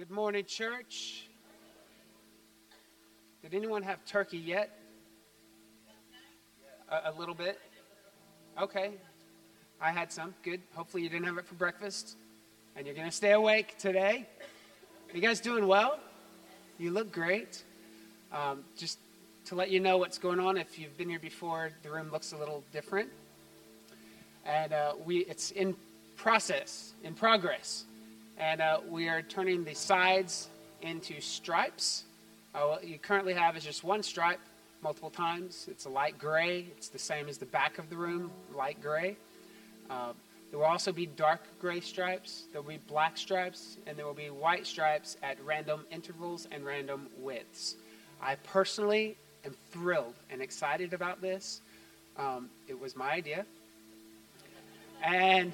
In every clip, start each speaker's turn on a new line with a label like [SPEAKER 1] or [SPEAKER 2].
[SPEAKER 1] Good morning, church. Did anyone have turkey yet? A, a, little bit? Okay. I had some. Good. Hopefully, you didn't have it for breakfast. And you're going to stay awake today. You guys doing well? You look great. Um, just to let you know what's going on, if you've been here before, the room looks a little different. And uh, we, it's in process, in progress and uh, we are turning the sides into stripes. Uh, what you currently have is just one stripe multiple times. It's a light gray. It's the same as the back of the room, light gray. Uh, there will also be dark gray stripes. There will be black stripes, and there will be white stripes at random intervals and random widths. I personally am thrilled and excited about this. Um, it was my idea. And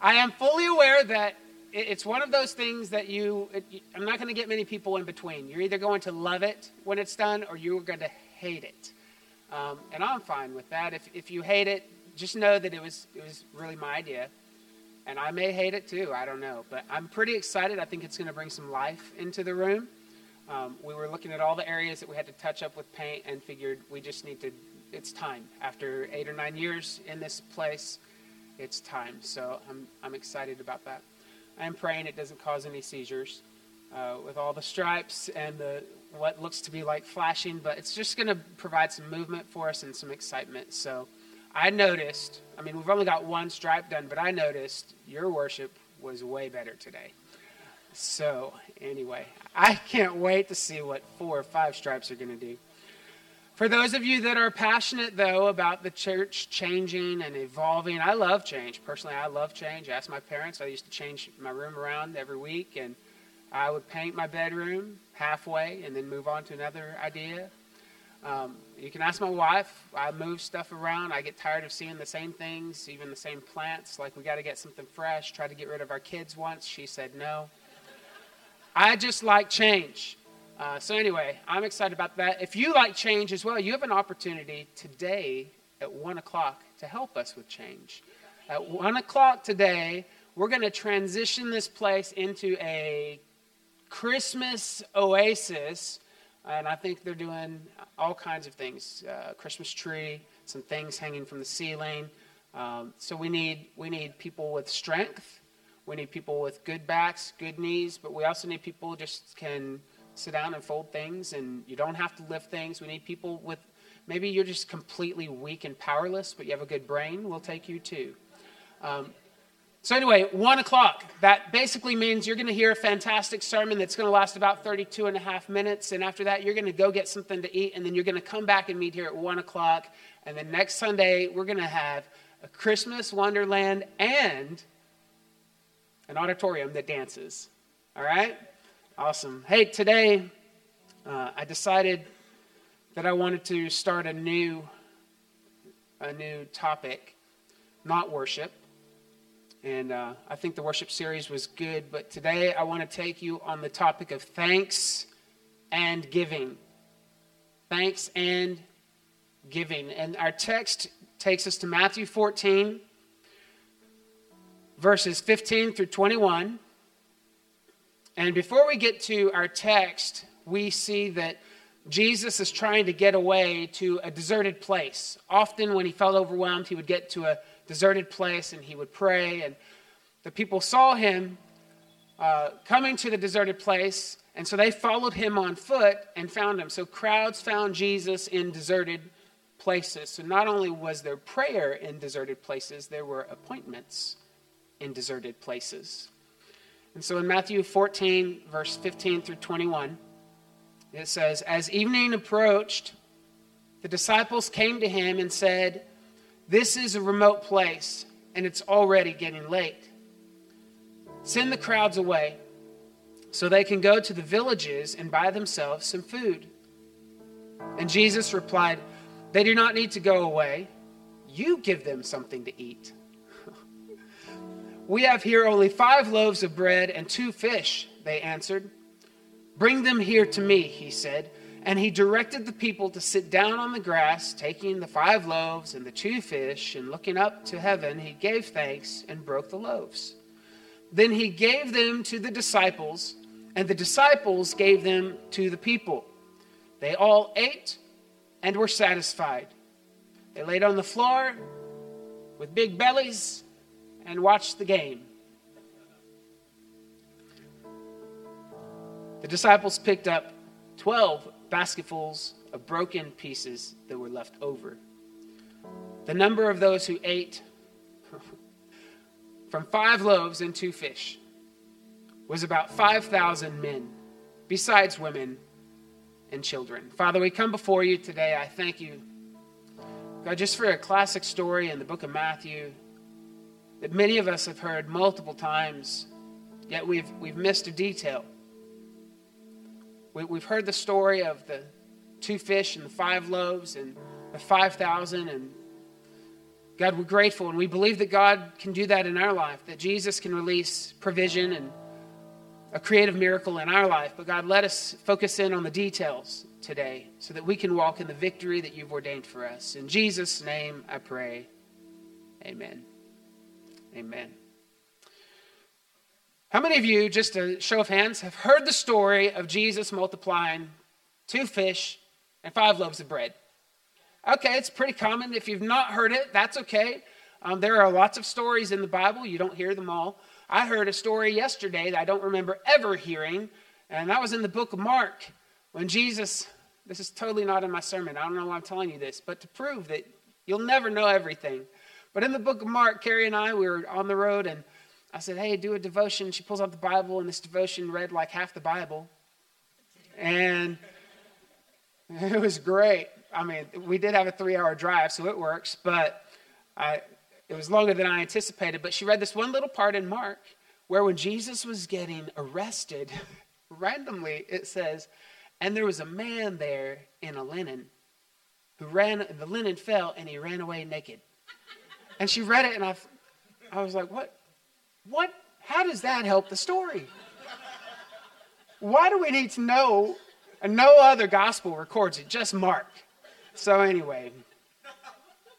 [SPEAKER 1] I am fully aware that it's one of those things that you, it, I'm not going to get many people in between. You're either going to love it when it's done or you're going to hate it. Um, and I'm fine with that. If, if you hate it, just know that it was, it was really my idea. And I may hate it too, I don't know. But I'm pretty excited. I think it's going to bring some life into the room. Um, we were looking at all the areas that we had to touch up with paint and figured we just need to, it's time. After eight or nine years in this place, it's time. So I'm, I'm excited about that. I'm praying it doesn't cause any seizures uh, with all the stripes and the what looks to be like flashing, but it's just going to provide some movement for us and some excitement. So I noticed, I mean, we've only got one stripe done, but I noticed your worship was way better today. So, anyway, I can't wait to see what four or five stripes are going to do. For those of you that are passionate, though, about the church changing and evolving, I love change. Personally, I love change. I asked my parents. I used to change my room around every week, and I would paint my bedroom halfway and then move on to another idea. Um, you can ask my wife. I move stuff around. I get tired of seeing the same things, even the same plants. Like, we got to get something fresh. Tried to get rid of our kids once. She said no. I just like change. Uh, so, anyway, I'm excited about that. If you like change as well, you have an opportunity today at 1 o'clock to help us with change. At 1 o'clock today, we're going to transition this place into a Christmas oasis. And I think they're doing all kinds of things uh, Christmas tree, some things hanging from the ceiling. Um, so, we need, we need people with strength. We need people with good backs, good knees, but we also need people just can sit down and fold things, and you don't have to lift things. We need people with maybe you're just completely weak and powerless, but you have a good brain. We'll take you too. Um, so, anyway, one o'clock. That basically means you're going to hear a fantastic sermon that's going to last about 32 and a half minutes. And after that, you're going to go get something to eat. And then you're going to come back and meet here at one o'clock. And then next Sunday, we're going to have a Christmas Wonderland and an auditorium that dances. All right? Awesome. Hey, today uh, I decided that I wanted to start a new, a new topic, not worship. And uh, I think the worship series was good, but today I want to take you on the topic of thanks and giving. Thanks and giving. And our text takes us to Matthew 14, verses 15 through 21. And before we get to our text, we see that Jesus is trying to get away to a deserted place. Often, when he felt overwhelmed, he would get to a deserted place and he would pray. And the people saw him uh, coming to the deserted place, and so they followed him on foot and found him. So crowds found Jesus in deserted places. So not only was there prayer in deserted places, there were appointments in deserted places. And so in Matthew 14, verse 15 through 21, it says, As evening approached, the disciples came to him and said, This is a remote place, and it's already getting late. Send the crowds away so they can go to the villages and buy themselves some food. And Jesus replied, They do not need to go away. You give them something to eat. We have here only five loaves of bread and two fish, they answered. Bring them here to me, he said. And he directed the people to sit down on the grass, taking the five loaves and the two fish, and looking up to heaven, he gave thanks and broke the loaves. Then he gave them to the disciples, and the disciples gave them to the people. They all ate and were satisfied. They laid on the floor with big bellies and watch the game. The disciples picked up 12 basketfuls of broken pieces that were left over. The number of those who ate from five loaves and two fish was about 5,000 men, besides women and children. Father, we come before you today. I thank you, God, just for a classic story in the book of Matthew that many of us have heard multiple times, yet we've, we've missed a detail. We, we've heard the story of the two fish and the five loaves and the 5,000. And God, we're grateful and we believe that God can do that in our life, that Jesus can release provision and a creative miracle in our life. But God, let us focus in on the details today so that we can walk in the victory that you've ordained for us. In Jesus' name I pray. Amen. Amen. How many of you, just a show of hands, have heard the story of Jesus multiplying two fish and five loaves of bread? Okay, it's pretty common. If you've not heard it, that's okay. Um, there are lots of stories in the Bible. You don't hear them all. I heard a story yesterday that I don't remember ever hearing, and that was in the book of Mark when Jesus, this is totally not in my sermon. I don't know why I'm telling you this, but to prove that you'll never know everything. But in the book of Mark, Carrie and I, we were on the road, and I said, Hey, do a devotion. She pulls out the Bible, and this devotion read like half the Bible. And it was great. I mean, we did have a three hour drive, so it works, but I, it was longer than I anticipated, but she read this one little part in Mark where when Jesus was getting arrested, randomly it says, and there was a man there in a linen who ran, the linen fell and he ran away naked. And she read it and I, I was like, what? What? How does that help the story? Why do we need to know? And no other gospel records it, just Mark. So, anyway,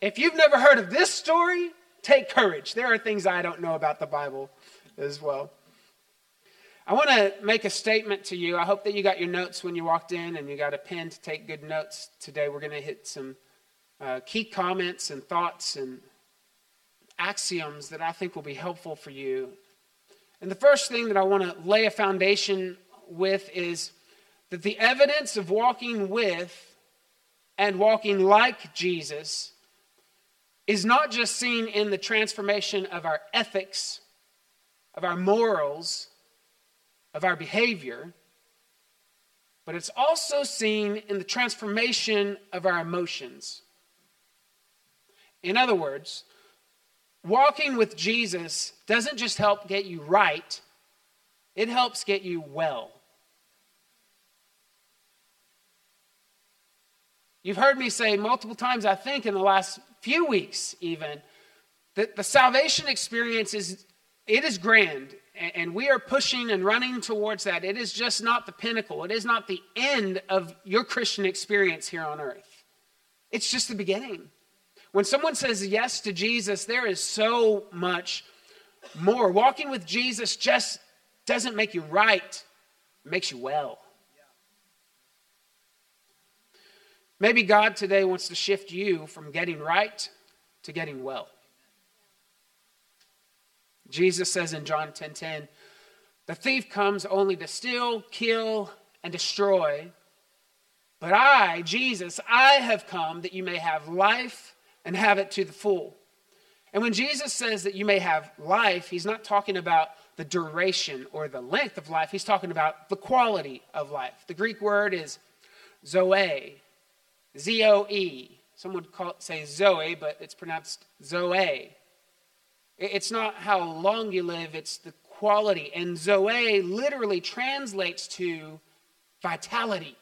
[SPEAKER 1] if you've never heard of this story, take courage. There are things I don't know about the Bible as well. I want to make a statement to you. I hope that you got your notes when you walked in and you got a pen to take good notes. Today we're going to hit some uh, key comments and thoughts and axioms that I think will be helpful for you. And the first thing that I want to lay a foundation with is that the evidence of walking with and walking like Jesus is not just seen in the transformation of our ethics, of our morals, of our behavior, but it's also seen in the transformation of our emotions. In other words, walking with Jesus doesn't just help get you right, it helps get you well. You've heard me say multiple times, I think, in the last few weeks even, that the salvation experience is it is grand and we are pushing and running towards that. It is just not the pinnacle. It is not the end of your Christian experience here on earth. It's just the beginning. When someone says yes to Jesus, there is so much more. Walking with Jesus just doesn't make you right, it makes you well. Maybe God today wants to shift you from getting right to getting well. Jesus says in John 10:10, 10, 10, "The thief comes only to steal, kill, and destroy. But I, Jesus, I have come that you may have life and have it to the full." And when Jesus says that you may have life, he's not talking about the duration or the length of life. He's talking about the quality of life. The Greek word is zoe, Z O E. Some would call it, say Zoe, but it's pronounced Zoe. It's not how long you live, it's the quality. And Zoe literally translates to vitality.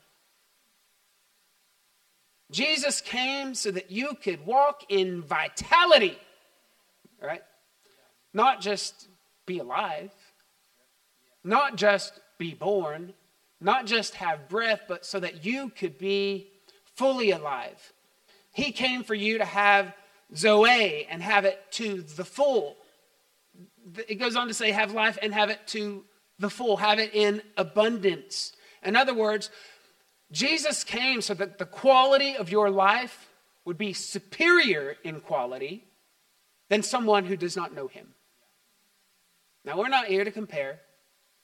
[SPEAKER 1] Jesus came so that you could walk in vitality, right? Not just be alive, not just be born, not just have breath, but so that you could be fully alive. He came for you to have Zoe and have it to the full. It goes on to say, have life and have it to the full, have it in abundance. In other words, Jesus came so that the quality of your life would be superior in quality than someone who does not know him. Now, we're not here to compare.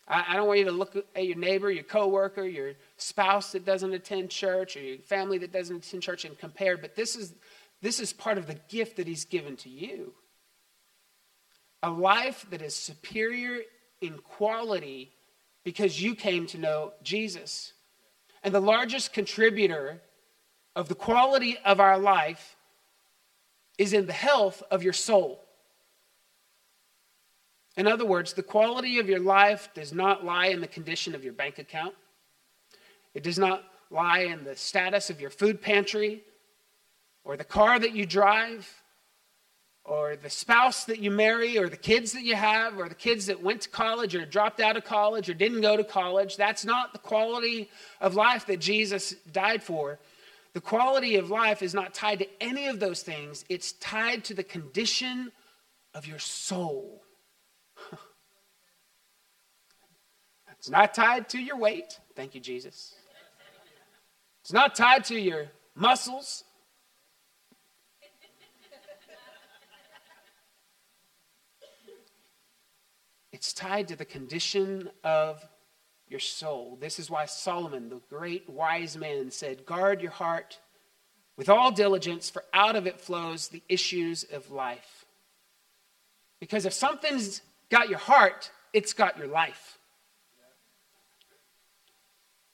[SPEAKER 1] I, don't want you to look at your neighbor, your coworker, your spouse that doesn't attend church, or your family that doesn't attend church and compare, but this is, this is part of the gift that he's given to you. A life that is superior in quality because you came to know Jesus. And the largest contributor of the quality of our life is in the health of your soul. In other words, the quality of your life does not lie in the condition of your bank account. It does not lie in the status of your food pantry or the car that you drive or the spouse that you marry or the kids that you have or the kids that went to college or dropped out of college or didn't go to college. That's not the quality of life that Jesus died for. The quality of life is not tied to any of those things, it's tied to the condition of your soul. It's not tied to your weight. Thank you, Jesus. It's not tied to your muscles. It's tied to the condition of your soul. This is why Solomon, the great wise man, said, Guard your heart with all diligence, for out of it flows the issues of life. Because if something's got your heart, it's got your life.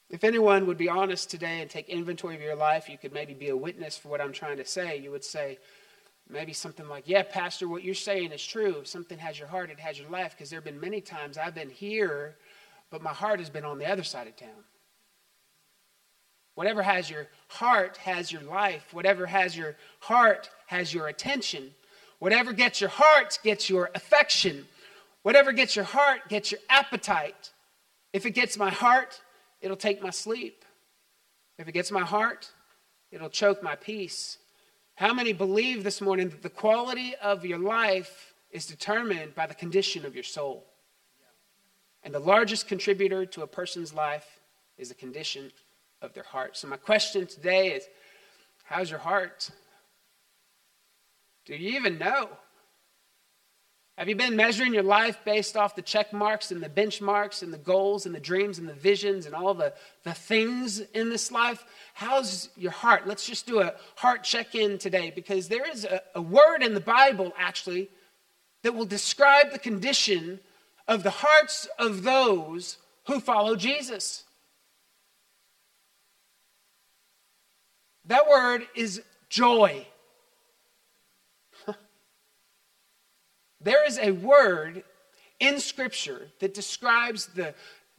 [SPEAKER 1] If anyone would be honest today and take inventory of your life, you could maybe be a witness for what I'm trying to say. You would say, maybe something like, Yeah, Pastor, what you're saying is true. Something has your heart, it has your life. Because there have been many times I've been here, but my heart has been on the other side of town. Whatever has your heart has your life. Whatever has your heart has your attention. Whatever gets your heart gets your affection. Whatever gets your heart gets your appetite. If it gets my heart, it'll take my sleep. If it gets my heart, it'll choke my peace. How many believe this morning that the quality of your life is determined by the condition of your soul? And the largest contributor to a person's life is the condition of their heart. So, my question today is how's your heart? Do you even know? Have you been measuring your life based off the check marks and the benchmarks and the goals and the dreams and the visions and all the, the things in this life? How's your heart? Let's just do a heart check in today because there is a, a word in the Bible actually that will describe the condition of the hearts of those who follow Jesus. That word is joy. There is a word in Scripture that describes the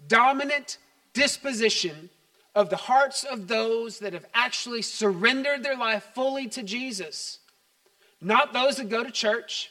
[SPEAKER 1] dominant disposition of the hearts of those that have actually surrendered their life fully to Jesus. Not those that go to church,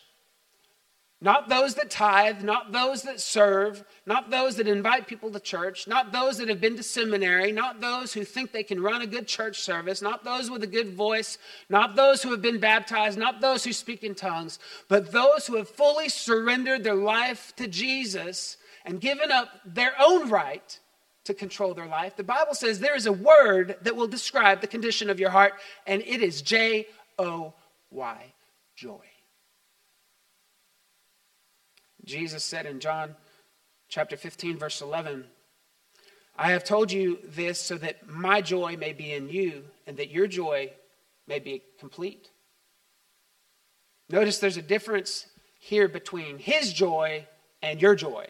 [SPEAKER 1] not those that tithe, not those that serve, not those that invite people to church, not those that have been to seminary, not those who think they can run a good church service, not those with a good voice, not those who have been baptized, not those who speak in tongues, but those who have fully surrendered their life to Jesus and given up their own right to control their life. The Bible says there is a word that will describe the condition of your heart, and it is J O Y, joy. Jesus said in John chapter 15, verse 11, I have told you this so that my joy may be in you and that your joy may be complete. Notice there's a difference here between his joy and your joy.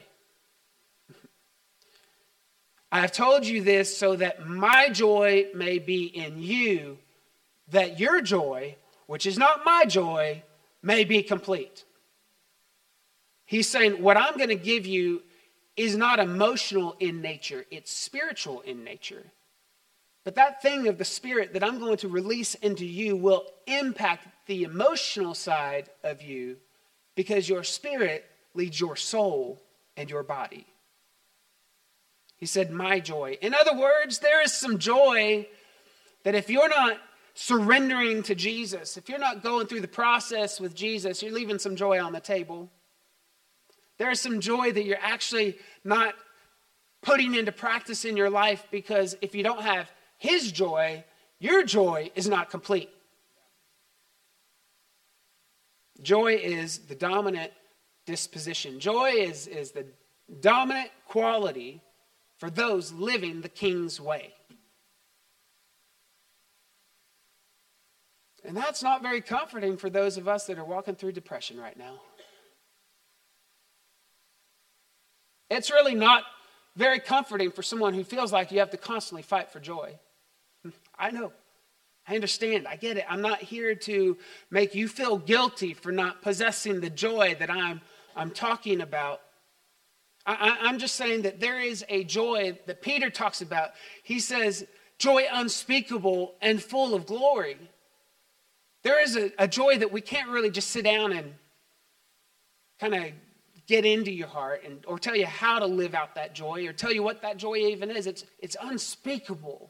[SPEAKER 1] I have told you this so that my joy may be in you, that your joy, which is not my joy, may be complete. He's saying, What I'm going to give you is not emotional in nature, it's spiritual in nature. But that thing of the Spirit that I'm going to release into you will impact the emotional side of you because your spirit leads your soul and your body. He said, My joy. In other words, there is some joy that if you're not surrendering to Jesus, if you're not going through the process with Jesus, you're leaving some joy on the table. There is some joy that you're actually not putting into practice in your life because if you don't have His joy, your joy is not complete. Joy is the dominant disposition. Joy is, is the dominant quality for those living the king's way. And that's not very comforting for those of us that are walking through depression right now. It's really not very comforting for someone who feels like you have to constantly fight for joy. I know. I understand. I get it. I'm not here to make you feel guilty for not possessing the joy that I'm, I'm talking about. I, I'm just saying that there is a joy that Peter talks about. He says, joy unspeakable and full of glory. There is a, a joy that we can't really just sit down and kind of get into your heart and, or tell you how to live out that joy or tell you what that joy even is. It's, it's unspeakable.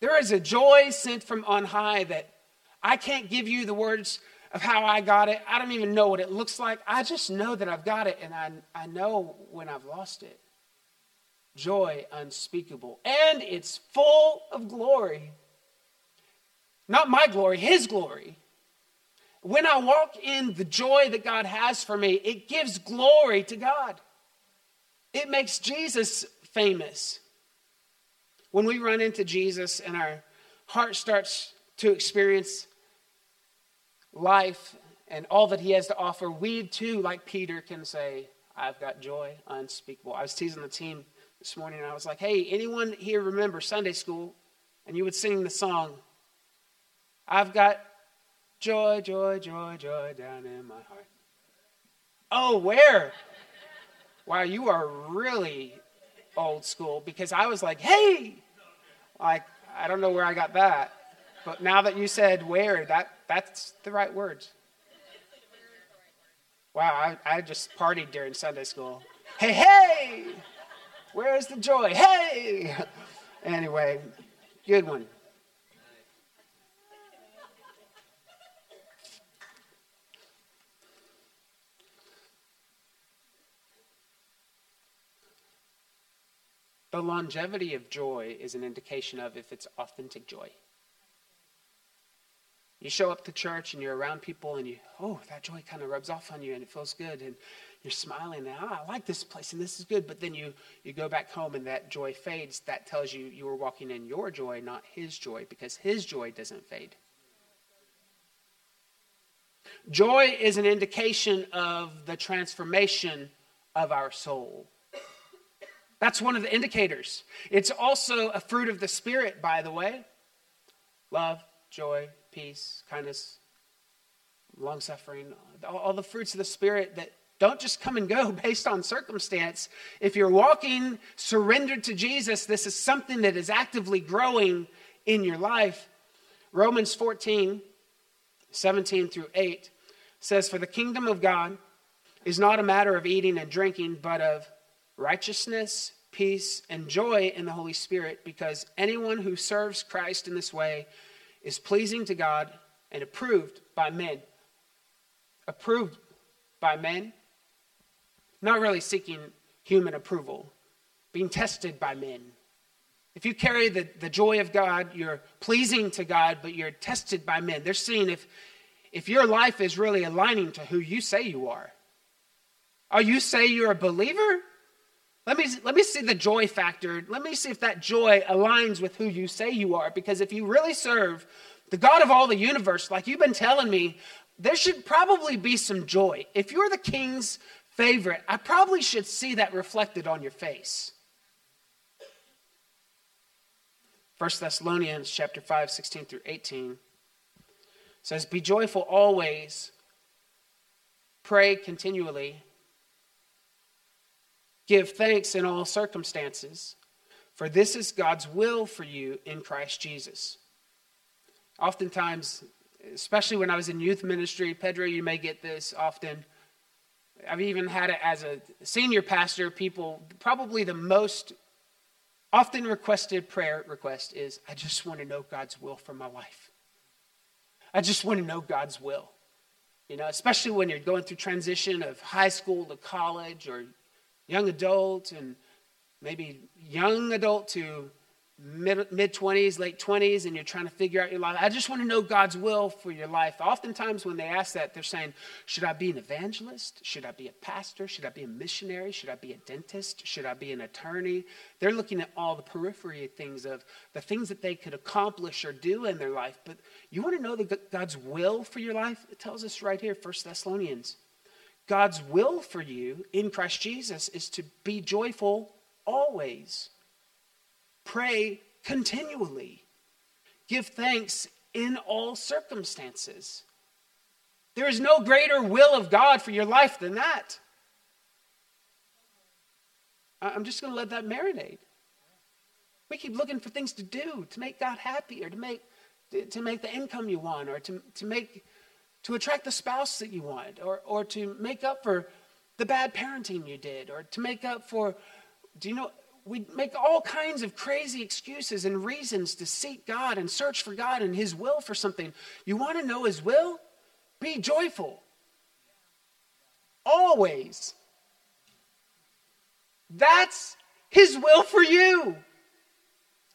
[SPEAKER 1] There is a joy sent from on high that I can't give you the words of how I got it. I don't even know what it looks like. I just know that I've got it and I, I know when I've lost it. Joy unspeakable. And it's full of glory. Not my glory, His glory. When I walk in the joy that God has for me, it gives glory to God. It makes Jesus famous. When we run into Jesus and our heart starts to experience life and all that he has to offer, we too, like Peter, can say, I've got joy unspeakable. I was teasing the team this morning and I was like, hey, anyone here remember Sunday school? And you would sing the song, I've got joy, joy, joy, joy down in my heart. Oh, where? Wow, you are really old school because I was like, hey, like, I don't know where I got that. But now that you said where, that, that's the right words. Wow, I, I just partied during Sunday school. Hey, hey! Where's the joy? Hey! Anyway, good one. The longevity of joy is an indication of if it's authentic joy. You show up to church and you're around people and you, oh, that joy kind of rubs off on you and it feels good and you're smiling and oh, I like this place and this is good. But then you, you go back home and that joy fades. That tells you you were walking in your joy, not his joy, because his joy doesn't fade. Joy is an indication of the transformation of our soul. That's one of the indicators. It's also a fruit of the Spirit, by the way love, joy, peace, kindness, long suffering, all, the fruits of the Spirit that don't just come and go based on circumstance. If you're walking surrendered to Jesus, this is something that is actively growing in your life. Romans 14, 17 through 8 says, For the kingdom of God is not a matter of eating and drinking, but of righteousness, peace, and joy in the Holy Spirit because anyone who serves Christ in this way is pleasing to God and approved by men. Approved by men, not really seeking human approval, being tested by men. If you carry the, the joy of God, you're pleasing to God, but you're tested by men. They're seeing if, if your life is really aligning to who you say you are. Are you say you're a believer? Let me, let me see the joy factor. Let me see if that joy aligns with who you say you are. Because if you really serve the God of all the universe, like you've been telling me, there should probably be some joy. If you're the king's favorite, I probably should see that reflected on your face. 1 Thessalonians chapter 5, 16 through 18 says, Be joyful always, pray continually Give thanks in all circumstances, for this is God's will for you in Christ Jesus. Oftentimes, especially when I was in youth ministry, Pedro, you may get this often. I've even had it as a senior pastor. People, probably the most often requested prayer request is I just want to know God's will for my life. I just want to know God's will. You know, especially when you're going through transition of high school to college or young adult, and maybe young adult to mid 20s, late 20s, and you're trying to figure out your life. I just want to know God's will for your life. Oftentimes, when they ask that, they're saying, Should I be an evangelist? Should I be a pastor? Should I be a missionary? Should I be a dentist? Should I be an attorney? They're looking at all the periphery things of the things that they could accomplish or do in their life. But you want to know the, God's will for your life? It tells us right here, 1 Thessalonians. God's will for you in Christ Jesus is to be joyful always Pray continually. Give thanks in all circumstances. There is no greater will of God for your life than that. I'm just going to let that marinate. We keep looking for things to do to make God happy or to make, to make the income you want or to, to, make, to attract the spouse that you want or, or to make up for the bad parenting you did or to make up for, do you know, we make all kinds of crazy excuses and reasons to seek God and search for God and His will for something. You want to know His will? Be joyful. Always. That's His will for you.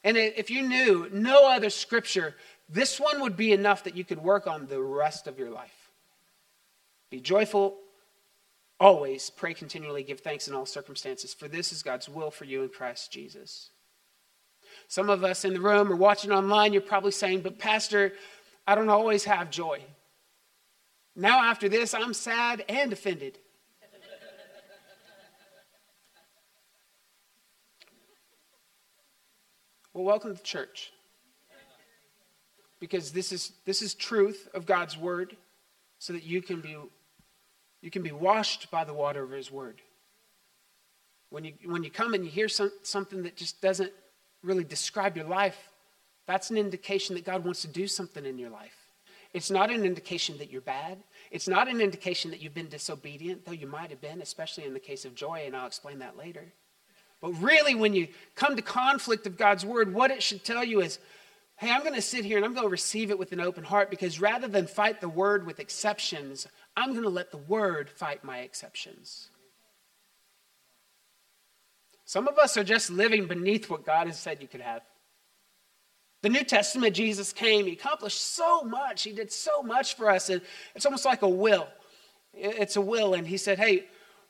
[SPEAKER 1] And if you knew no other scripture, this one would be enough that you could work on the rest of your life. Be joyful Always pray continually, give thanks in all circumstances, for this is God's will for you in Christ Jesus. Some of us in the room or watching online, you're probably saying, But, Pastor, I don't always have joy. Now, after this, I'm sad and offended. well, welcome to church. Because this is, this is truth of God's word so that you can be you can be washed by the water of His Word. When you, when you come and you hear some, something that just doesn't really describe your life, that's an indication that God wants to do something in your life. It's not an indication that you're bad. It's not an indication that you've been disobedient, though you might have been, especially in the case of joy, and I'll explain that later. But really, when you come to conflict of God's word, what it should tell you is hey, I'm going to sit here and I'm going to receive it with an open heart because rather than fight the word with exceptions, I'm going to let the word fight my exceptions. Some of us are just living beneath what God has said you could have. The New Testament, Jesus came, He accomplished so much, He did so much for us, and it's almost like a will. It's a will, and He said, Hey,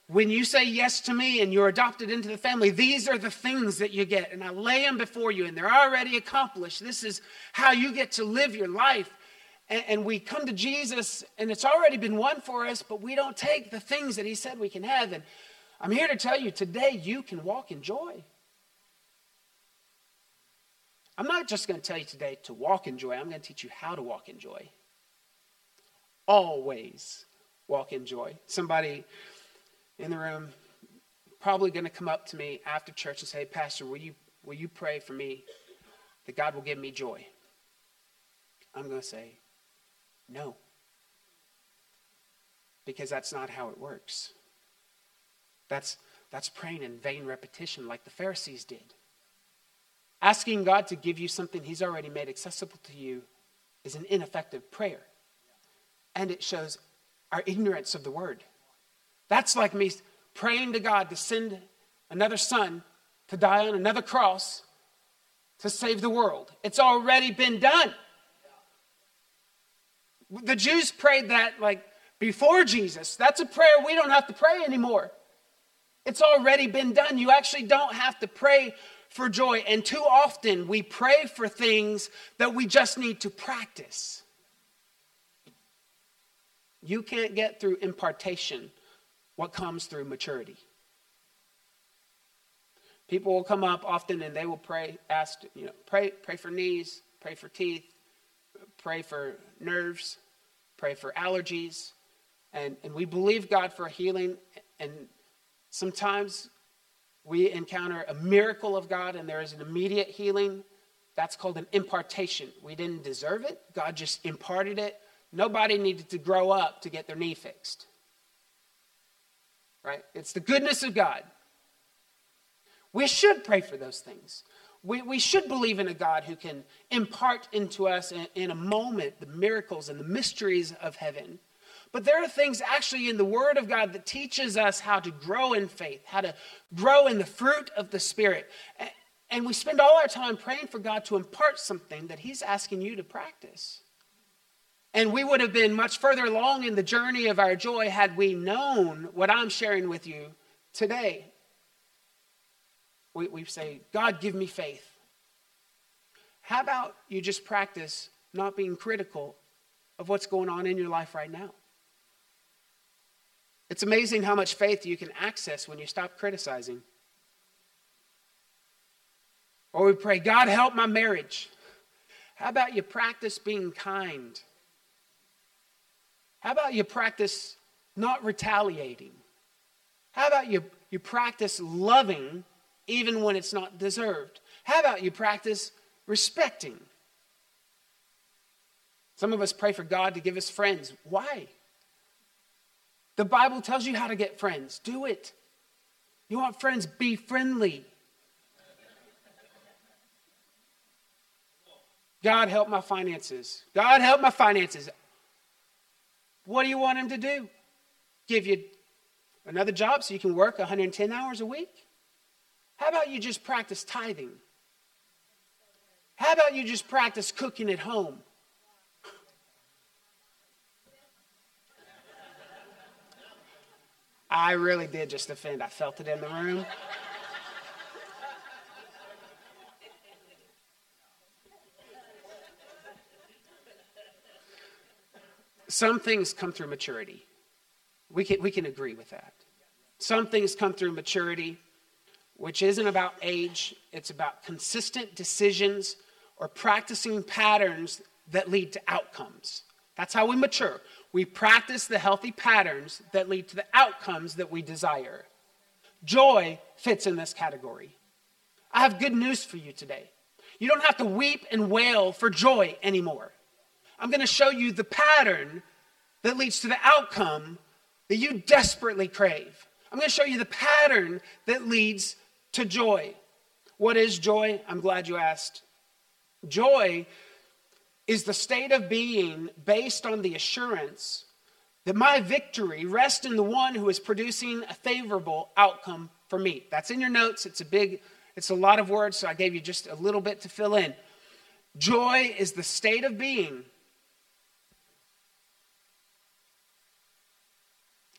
[SPEAKER 1] when you say yes to me and you're adopted into the family, these are the things that you get. And I lay them before you, and they're already accomplished. This is how you get to live your life. And, we come to Jesus, and it's already been won for us, but we don't take the things that He said we can have. And I'm here to tell you today, you can walk in joy. I'm not just going to tell you today to walk in joy, I'm going to teach you how to walk in joy. Always walk in joy. Somebody in the room probably going to come up to me after church and say, Pastor, will you, will you pray for me that God will give me joy? I'm going to say, no. Because that's not how it works. That's, that's praying in vain repetition like the Pharisees did. Asking God to give you something He's already made accessible to you is an ineffective prayer. And it shows our ignorance of the word. That's like me praying to God to send another son to die on another cross to save the world. It's already been done. The Jews prayed that like before Jesus. That's a prayer we don't have to pray anymore. It's already been done. You actually don't have to pray for joy. And too often we pray for things that we just need to practice. You can't get through impartation what comes through maturity. People will come up often and they will pray, ask, you know, pray, pray for knees, pray for teeth, pray for nerves, pray for allergies. And, and we believe God for healing. And sometimes we encounter a miracle of God and there is an immediate healing. That's called an impartation. We didn't deserve it, God just imparted it. Nobody needed to grow up to get their knee fixed right? It's the goodness of God. We should pray for those things. We, we should believe in a God who can impart into us in, in a moment the miracles and the mysteries of heaven. But there are things actually in the Word of God that teaches us how to grow in faith, how to grow in the fruit of the Spirit. And we spend all our time praying for God to impart something that He's asking you to practice. And we would have been much further along in the journey of our joy had we known what I'm sharing with you today. We, we say, God, give me faith. How about you just practice not being critical of what's going on in your life right now? It's amazing how much faith you can access when you stop criticizing. Or we pray, God, help my marriage. How about you practice being kind? How about you practice not retaliating? How about you, you practice loving even when it's not deserved? How about you practice respecting? Some of us pray for God to give us friends. Why? The Bible tells you how to get friends. Do it. You want friends? Be friendly. God, help my finances. God, help my finances. What do you want him to do? Give you another job so you can work 110 hours a week? How about you just practice tithing? How about you just practice cooking at home? I really did just offend. I felt it in the room. Some things come through maturity. We can, we can agree with that. Some things come through maturity, which isn't about age, it's about consistent decisions or practicing patterns that lead to outcomes. That's how we mature. We practice the healthy patterns that lead to the outcomes that we desire. Joy fits in this category. I have good news for you today. You don't have to weep and wail for joy anymore. I'm going to show you the pattern that leads to the outcome that you desperately crave. I'm going to show you the pattern that leads to joy. What is joy? I'm glad you asked. Joy is the state of being based on the assurance that my victory rests in the one who is producing a favorable outcome for me. That's in your notes. It's a big, it's a lot of words, so I gave you just a little bit to fill in. Joy is the state of being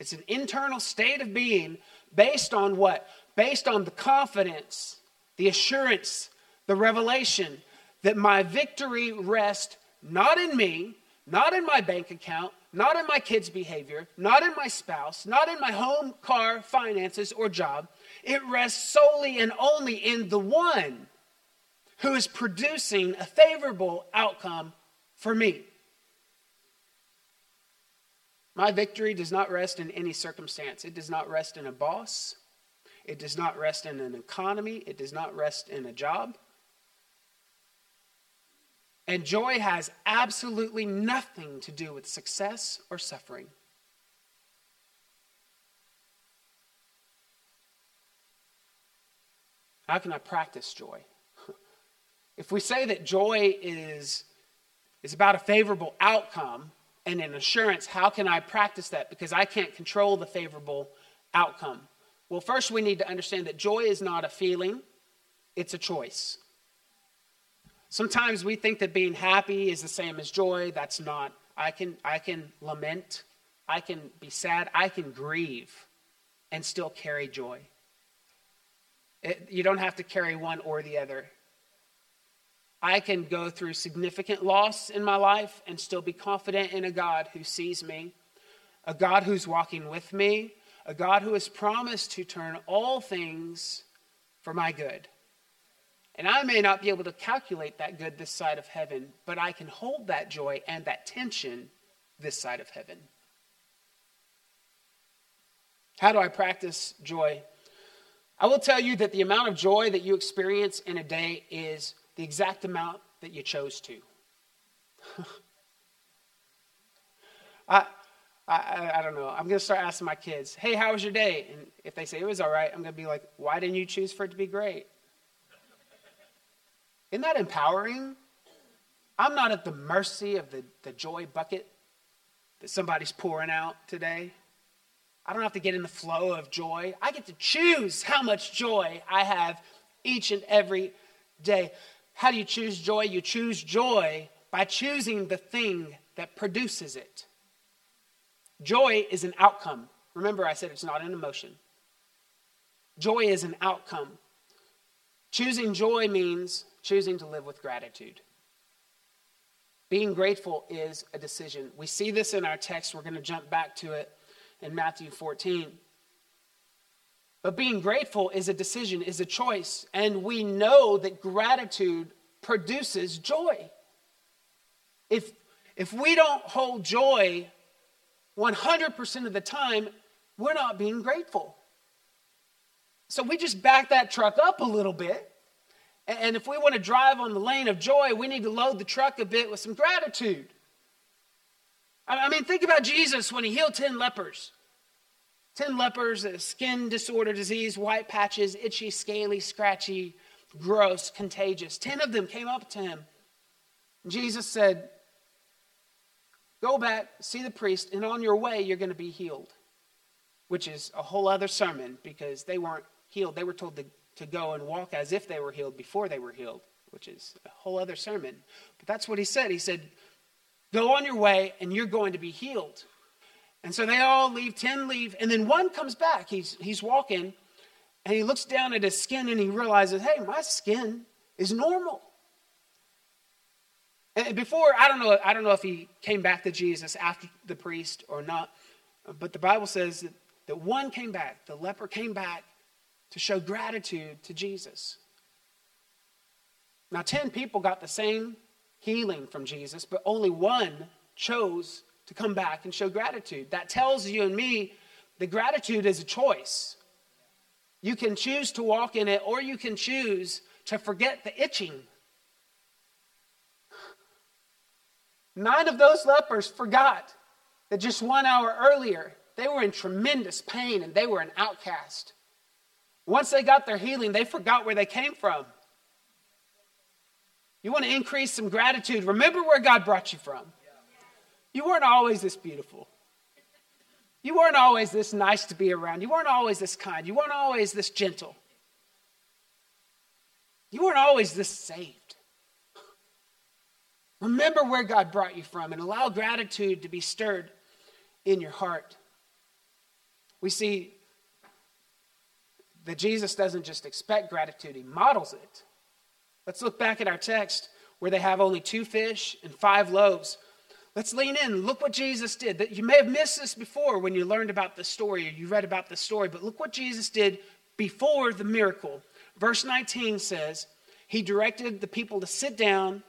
[SPEAKER 1] It's an internal state of being based on what? Based on the confidence, the assurance, the revelation that my victory rests not in me, not in my bank account, not in my kids' behavior, not in my spouse, not in my home, car, finances, or job. It rests solely and only in the one who is producing a favorable outcome for me. My victory does not rest in any circumstance. It does not rest in a boss. It does not rest in an economy. It does not rest in a job. And joy has absolutely nothing to do with success or suffering. How can I practice joy? If we say that joy is, is about a favorable outcome, and an assurance how can I practice that? Because I can't control the favorable outcome. Well, first we need to understand that joy is not a feeling, it's a choice. Sometimes we think that being happy is the same as joy. That's not. I can, I can lament, I can be sad, I can grieve, and still carry joy. It, you don't have to carry one or the other. I can go through significant loss in my life and still be confident in a God who sees me, a God who's walking with me, a God who has promised to turn all things for my good. And I may not be able to calculate that good this side of heaven, but I can hold that joy and that tension this side of heaven. How do I practice joy? I will tell you that the amount of joy that you experience in a day is the exact amount that you chose to. I, I, I don't know. I'm going to start asking my kids, hey, how was your day? And if they say it was all right, I'm going to be like, why didn't you choose for it to be great? Isn't that empowering? I'm not at the mercy of the, the joy bucket. that somebody's pouring out today. I don't have to get in the flow of joy. I get to choose how much joy I have each and every day. How do you choose joy? You choose joy by choosing the thing that produces it. Joy is an outcome. Remember, I said it's not an emotion. Joy is an outcome. Choosing joy means choosing to live with gratitude. Being grateful is a decision. We see this in our text. We're going to jump back to it in Matthew 14. But being grateful is a decision, is a choice. And we know that gratitude produces joy. If, if we don't hold joy 100% of the time, we're not being grateful. So we just back that truck up a little bit. And if we want to drive on the lane of joy, we need to load the truck a bit with some gratitude. I mean, think about Jesus when he healed 10 lepers. 10 lepers, skin disorder, disease, white patches, itchy, scaly, scratchy, gross, contagious. 10 of them came up to him. Jesus said, Go back, see the priest, and on your way, you're going to be healed. Which is a whole other sermon because they weren't healed. They were told to, to go and walk as if they were healed before they were healed, which is a whole other sermon. But that's what he said. He said, Go on your way, and you're going to be healed. And so they all leave, 10 leave, and then one comes back. He's, he's walking, and he looks down at his skin and he realizes, hey, my skin is normal. And before, I don't know, I don't know if he came back to Jesus after the priest or not, but the Bible says that, that one came back, the leper came back to show gratitude to Jesus. Now, 10 people got the same healing from Jesus, but only one chose to come back and show gratitude. That tells you and me that gratitude is a choice. You can choose to walk in it, or you can choose to forget the itching. Nine of those lepers forgot that just one hour earlier they were in tremendous pain and they were an outcast. Once they got their healing, they forgot where they came from. You want to increase some gratitude, remember where God brought you from. You weren't always this beautiful. You weren't always this nice to be around. You weren't always this kind. You weren't always this gentle. You weren't always this saved. Remember where God brought you from and allow gratitude to be stirred in your heart. We see that Jesus doesn't just expect gratitude, he models it. Let's look back at our text where they have only two fish and five loaves. Let's lean in. Look what Jesus did. You may have missed this before when you learned about the story or you read about the story, but look what Jesus did before the miracle. Verse 19 says, He directed the people to sit down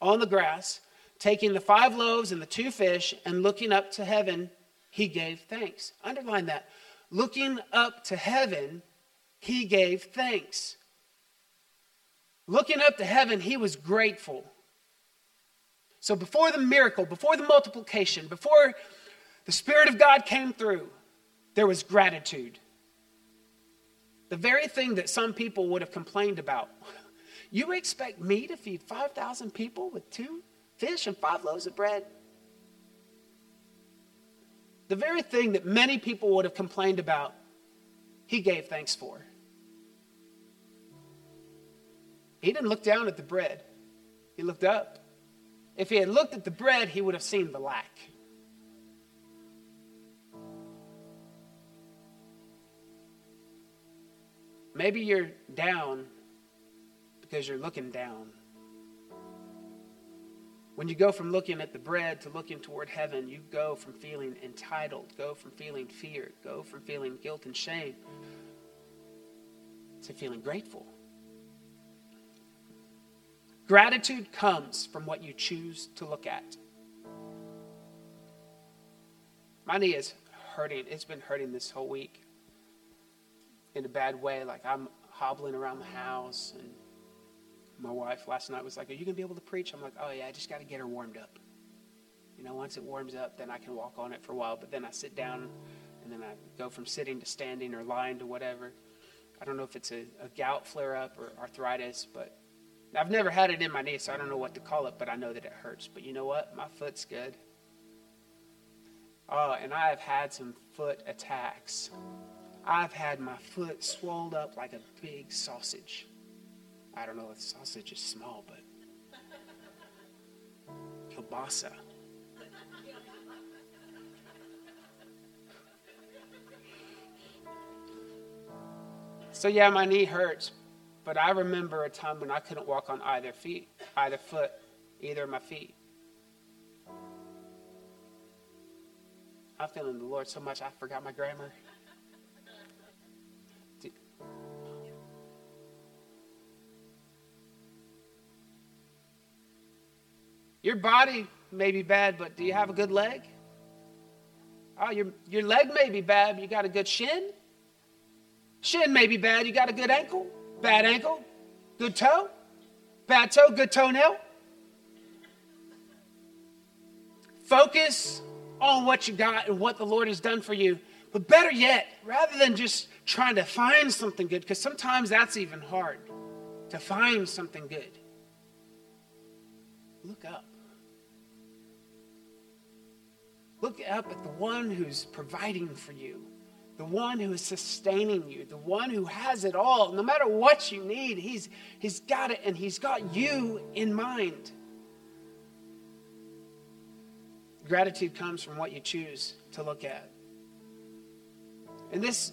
[SPEAKER 1] on the grass, taking the five loaves and the two fish, and looking up to heaven, He gave thanks. Underline that. Looking up to heaven, He gave thanks. Looking up to heaven, He was grateful. So before the miracle, before the multiplication, before the Spirit of God came through, there was gratitude. The very thing that some people would have complained about. You expect me to feed 5,000 people with two fish and five loaves of bread? The very thing that many people would have complained about, he gave thanks for. He didn't look down at the bread, he looked up. If he had looked at the bread, he would have seen the lack. Maybe you're down because you're looking down. When you go from looking at the bread to looking toward heaven, you go from feeling entitled, go from feeling fear, go from feeling guilt and shame to feeling grateful. Gratitude comes from what you choose to look at. My knee is hurting. It's been hurting this whole week in a bad way. Like I'm hobbling around the house, and my wife last night was like, Are you going to be able to preach? I'm like, Oh, yeah, I just got to get her warmed up. You know, once it warms up, then I can walk on it for a while. But then I sit down, and then I go from sitting to standing or lying to whatever. I don't know if it's a, a gout flare up or arthritis, but I've never had it in my knee, so I don't know what to call it, but I know that it hurts. But you know what? My foot's good. Oh, and I have had some foot attacks. I've had my foot swelled up like a big sausage. I don't know if sausage is small, but kielbasa. So yeah, my knee hurts, but I remember a time when I couldn't walk on either feet, either foot, either of my feet. I'm feeling the Lord so much I forgot my grammar. Your body may be bad, but do you have a good leg? Oh, your, your leg may be bad, but you got a good shin? Shin may be bad. You got a good ankle? Bad ankle? Good toe? Bad toe? Good toenail? Focus on what you got and what the Lord has done for you. But better yet, rather than just trying to find something good, because sometimes that's even hard to find something good, look up. Look up at the one who's providing for you the one who is sustaining you, the one who has it all. No matter what you need, he's, he's got it and he's got you in mind. Gratitude comes from what you choose to look at. And this,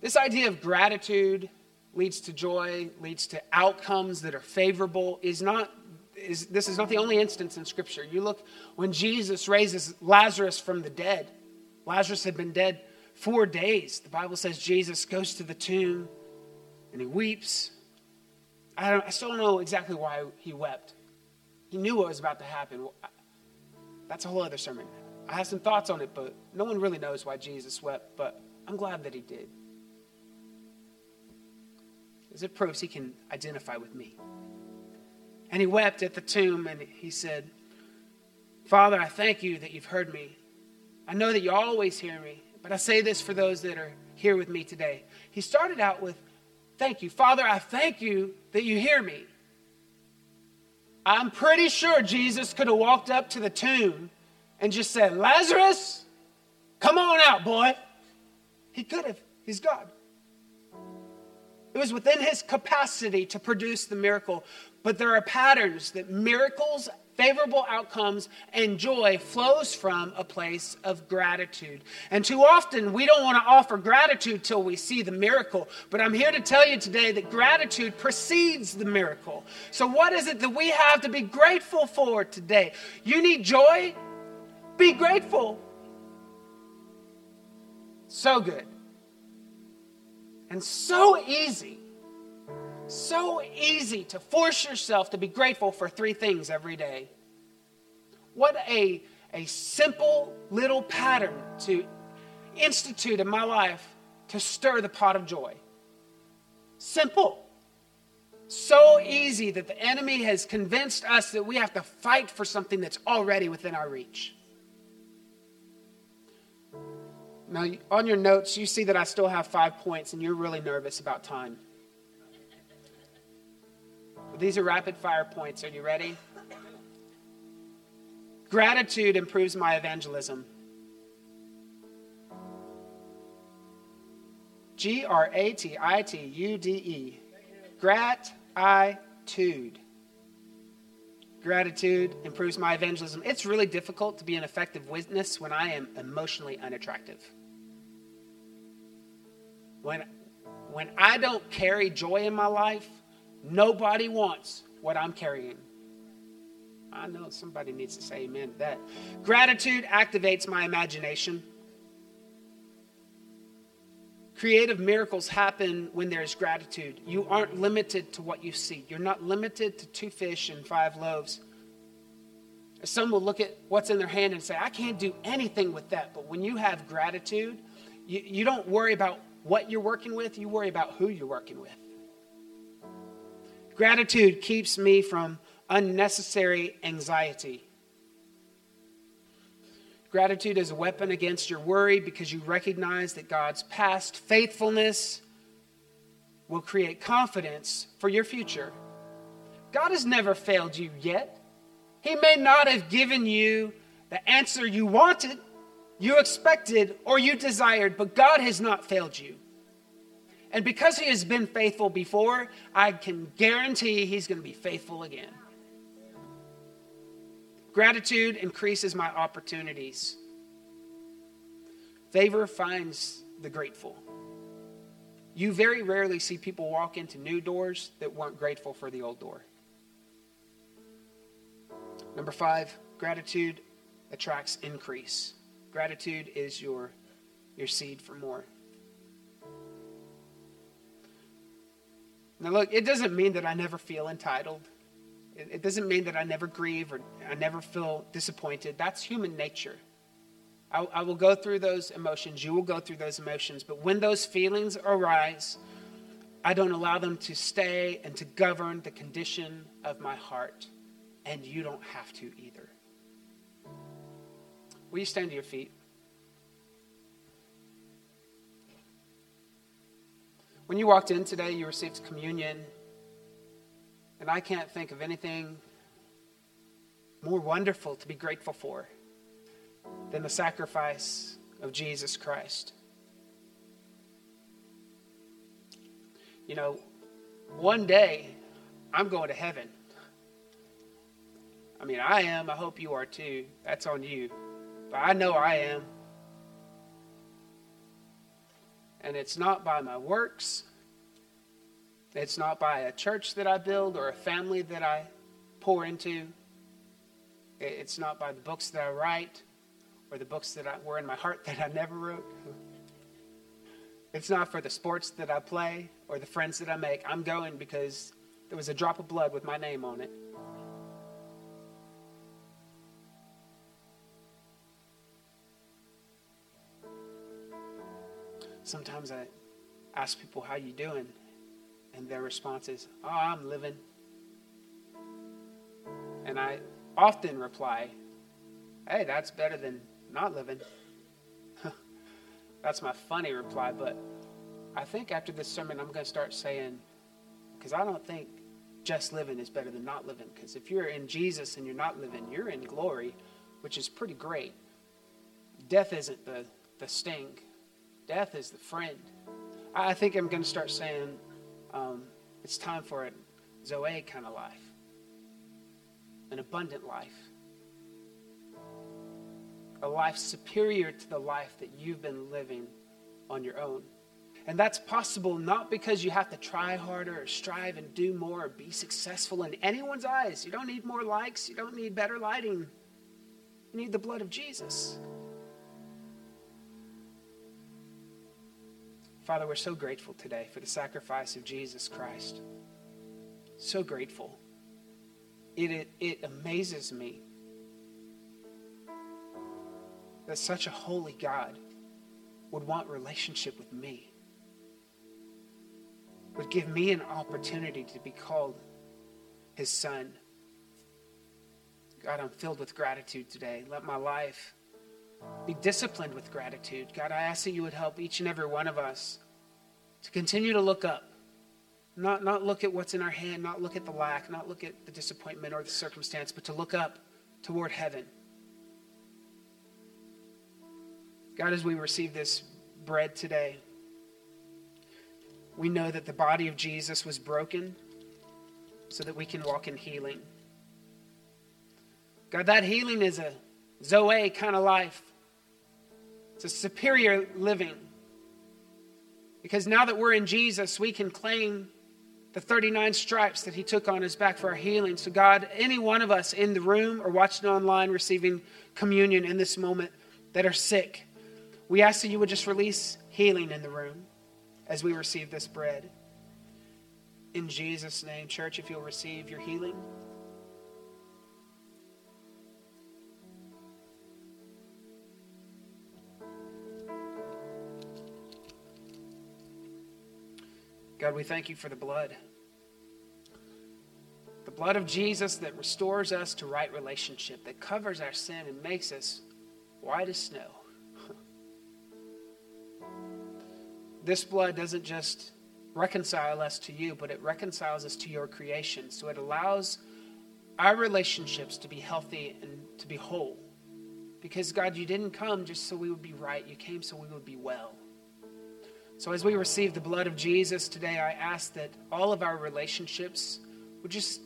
[SPEAKER 1] this idea of gratitude leads to joy, leads to outcomes that are favorable, is not is, this is not the only instance in Scripture. You look when Jesus raises Lazarus from the dead. Lazarus had been dead four days. The Bible says Jesus goes to the tomb and he weeps. I, don't, I still don't know exactly why he wept. He knew what was about to happen. That's a whole other sermon. I have some thoughts on it, but no one really knows why Jesus wept, but I'm glad that he did. As it proves he can identify with me. And he wept at the tomb and he said, Father, I thank you that you've heard me. I know that you always hear me. But I say this for those that are here with me today. He started out with, Thank you. Father, I thank you that you hear me. I'm pretty sure Jesus could have walked up to the tomb and just said, Lazarus, come on out, boy. He could have. He's God. It was within his capacity to produce the miracle. But there are patterns that miracles favorable outcomes and joy flows from a place of gratitude. And too often we don't want to offer gratitude till we see the miracle. But I'm here to tell you today that gratitude precedes the miracle. So, what is it that we have to be grateful for today? You need joy? Be grateful. So good. And so easy so easy to force yourself to be grateful for three things every day. What a, a simple little pattern to institute in my life to stir the pot of joy. Simple. So easy that the enemy has convinced us that we have to fight for something that's already within our reach. Now, on your notes, you see that I still have five points, and you're really nervous about time. These are rapid fire points. Are you ready? Gratitude improves my evangelism. G R A T I T U D E. Gratitude. Gratitude improves my evangelism. It's really difficult to be an effective witness when I am emotionally unattractive. When, when I don't carry joy in my life, Nobody wants what I'm carrying. I know somebody needs to say amen to that. Gratitude activates my imagination. Creative miracles happen when there's gratitude. You aren't limited to what you see. You're not limited to two fish and five loaves. Some will look at what's in their hand and say, I can't do anything with that. But when you have gratitude, you, you don't worry about what you're working with, you worry about who you're working with. Gratitude keeps me from unnecessary anxiety. Gratitude is a weapon against your worry because you recognize that God's past faithfulness will create confidence for your future. God has never failed you yet. He may not have given you the answer you wanted You expected or you desired, but God has not failed you. And because He has been faithful before, I can guarantee He's going to be faithful again. Gratitude increases my opportunities. Favor finds the grateful. You very rarely see people walk into new doors that weren't grateful for the old door. Number five, gratitude attracts increase. Gratitude is your, your seed for more. Now, look, it doesn't mean that I never feel entitled. It, doesn't mean that I never grieve or I never feel disappointed. That's human nature. I, I will go through those emotions. You will go through those emotions. But when those feelings arise, I don't allow them to stay and to govern the condition of my heart. And you don't have to either. Will you stand to your feet? When you walked in today, you received communion. And I can't think of anything more wonderful to be grateful for than the sacrifice of Jesus Christ. You know, one day I'm going to heaven. I mean, I am. I hope you are too. That's on you. But I know I am. And it's not by my works. It's not by a church that I build or a family that I pour into. It's not by the books that I write or the books that I, were in my heart that I never wrote. It's not for the sports that I play or the friends that I make. I'm going because there was a drop of blood with my name on it. Sometimes I ask people, how you doing? And their response is, oh, I'm living. And I often reply, hey, that's better than not living. That's my funny reply, but I think after this sermon, I'm going to start saying, because I don't think just living is better than not living. Because if you're in Jesus and you're not living, you're in glory, which is pretty great. Death isn't the, the sting, death is the friend. I think I'm going to start saying um, it's time for a Zoe kind of life, an abundant life a life superior to the life that you've been living on your own. And that's possible not because you have to try harder or strive and do more or be successful in anyone's eyes. You don't need more likes, you don't need better lighting. You need the blood of Jesus. Father, we're so grateful today for the sacrifice of Jesus Christ. So grateful. It, it, it amazes me that such a holy God would want relationship with me, would give me an opportunity to be called his son. God, I'm filled with gratitude today. Let my life be disciplined with gratitude. God, I ask that you would help each and every one of us to continue to look up. Not, not look at what's in our hand, not look at the lack, not look at the disappointment or the circumstance, but to look up toward heaven. God, as we receive this bread today, we know that the body of Jesus was broken so that we can walk in healing. God, that healing is a Zoe kind of life. It's a superior living. Because now that we're in Jesus, we can claim the 39 stripes that he took on his back for our healing. So, God, any one of us in the room or watching online receiving communion in this moment that are sick, we ask that you would just release healing in the room as we receive this bread. In Jesus' name, church, if you'll receive your healing. God, we thank you for the blood. The blood of Jesus that restores us to right relationship, that covers our sin and makes us white as snow. this blood doesn't just reconcile us to you, but it reconciles us to your creation. So it allows our relationships to be healthy and to be whole. Because, God, you didn't come just so we would be right, you came so we would be well. So, as we receive the blood of Jesus today, I ask that all of our relationships would just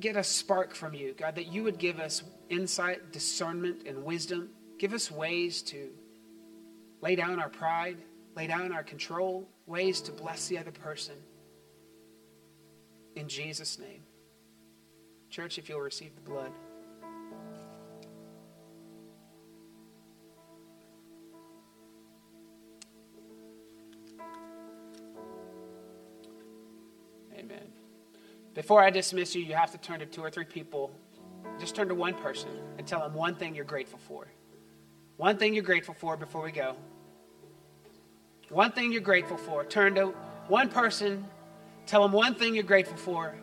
[SPEAKER 1] get a spark from you, God, that you would give us insight, discernment, and wisdom. Give us ways to lay down our pride, lay down our control, ways to bless the other person. In Jesus' name. Church, if you'll receive the blood. Before I dismiss you, you have to turn to two or three people. Just turn to one person and tell them one thing you're grateful for. One thing you're grateful for before we go. One thing you're grateful for. Turn to one person, tell them one thing you're grateful for.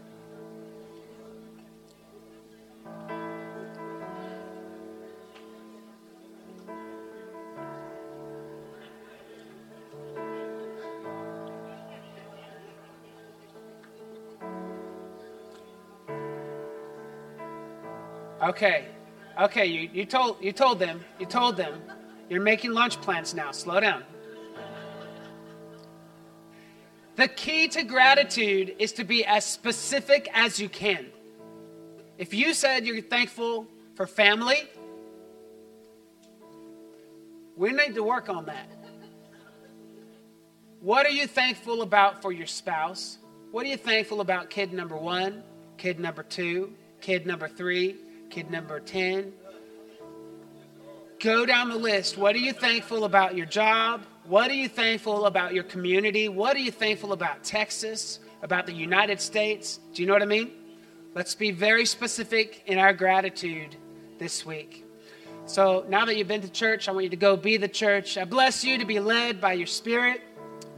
[SPEAKER 1] Okay. Okay, you, you told you told them. You told them. You're making lunch plans now. Slow down. The key to gratitude is to be as specific as you can. If you said you're thankful for family, we need to work on that. What are you thankful about for your spouse? What are you thankful about kid number one, kid number two, kid number three, kid number 10? Go down the list. What are you thankful about your job? What are you thankful about your community? What are you thankful about Texas, about the United States? Do you know what I mean? Let's be very specific in our gratitude this week. So now that you've been to church, I want you to go be the church. I bless you to be led by your spirit,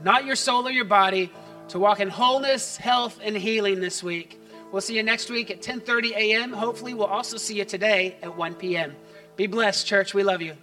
[SPEAKER 1] not your soul or your body, to walk in wholeness, health, and healing this week. We'll see you next week at 10:30 a.m. Hopefully, we'll also see you today at 1 p.m. Be blessed, church. We love you.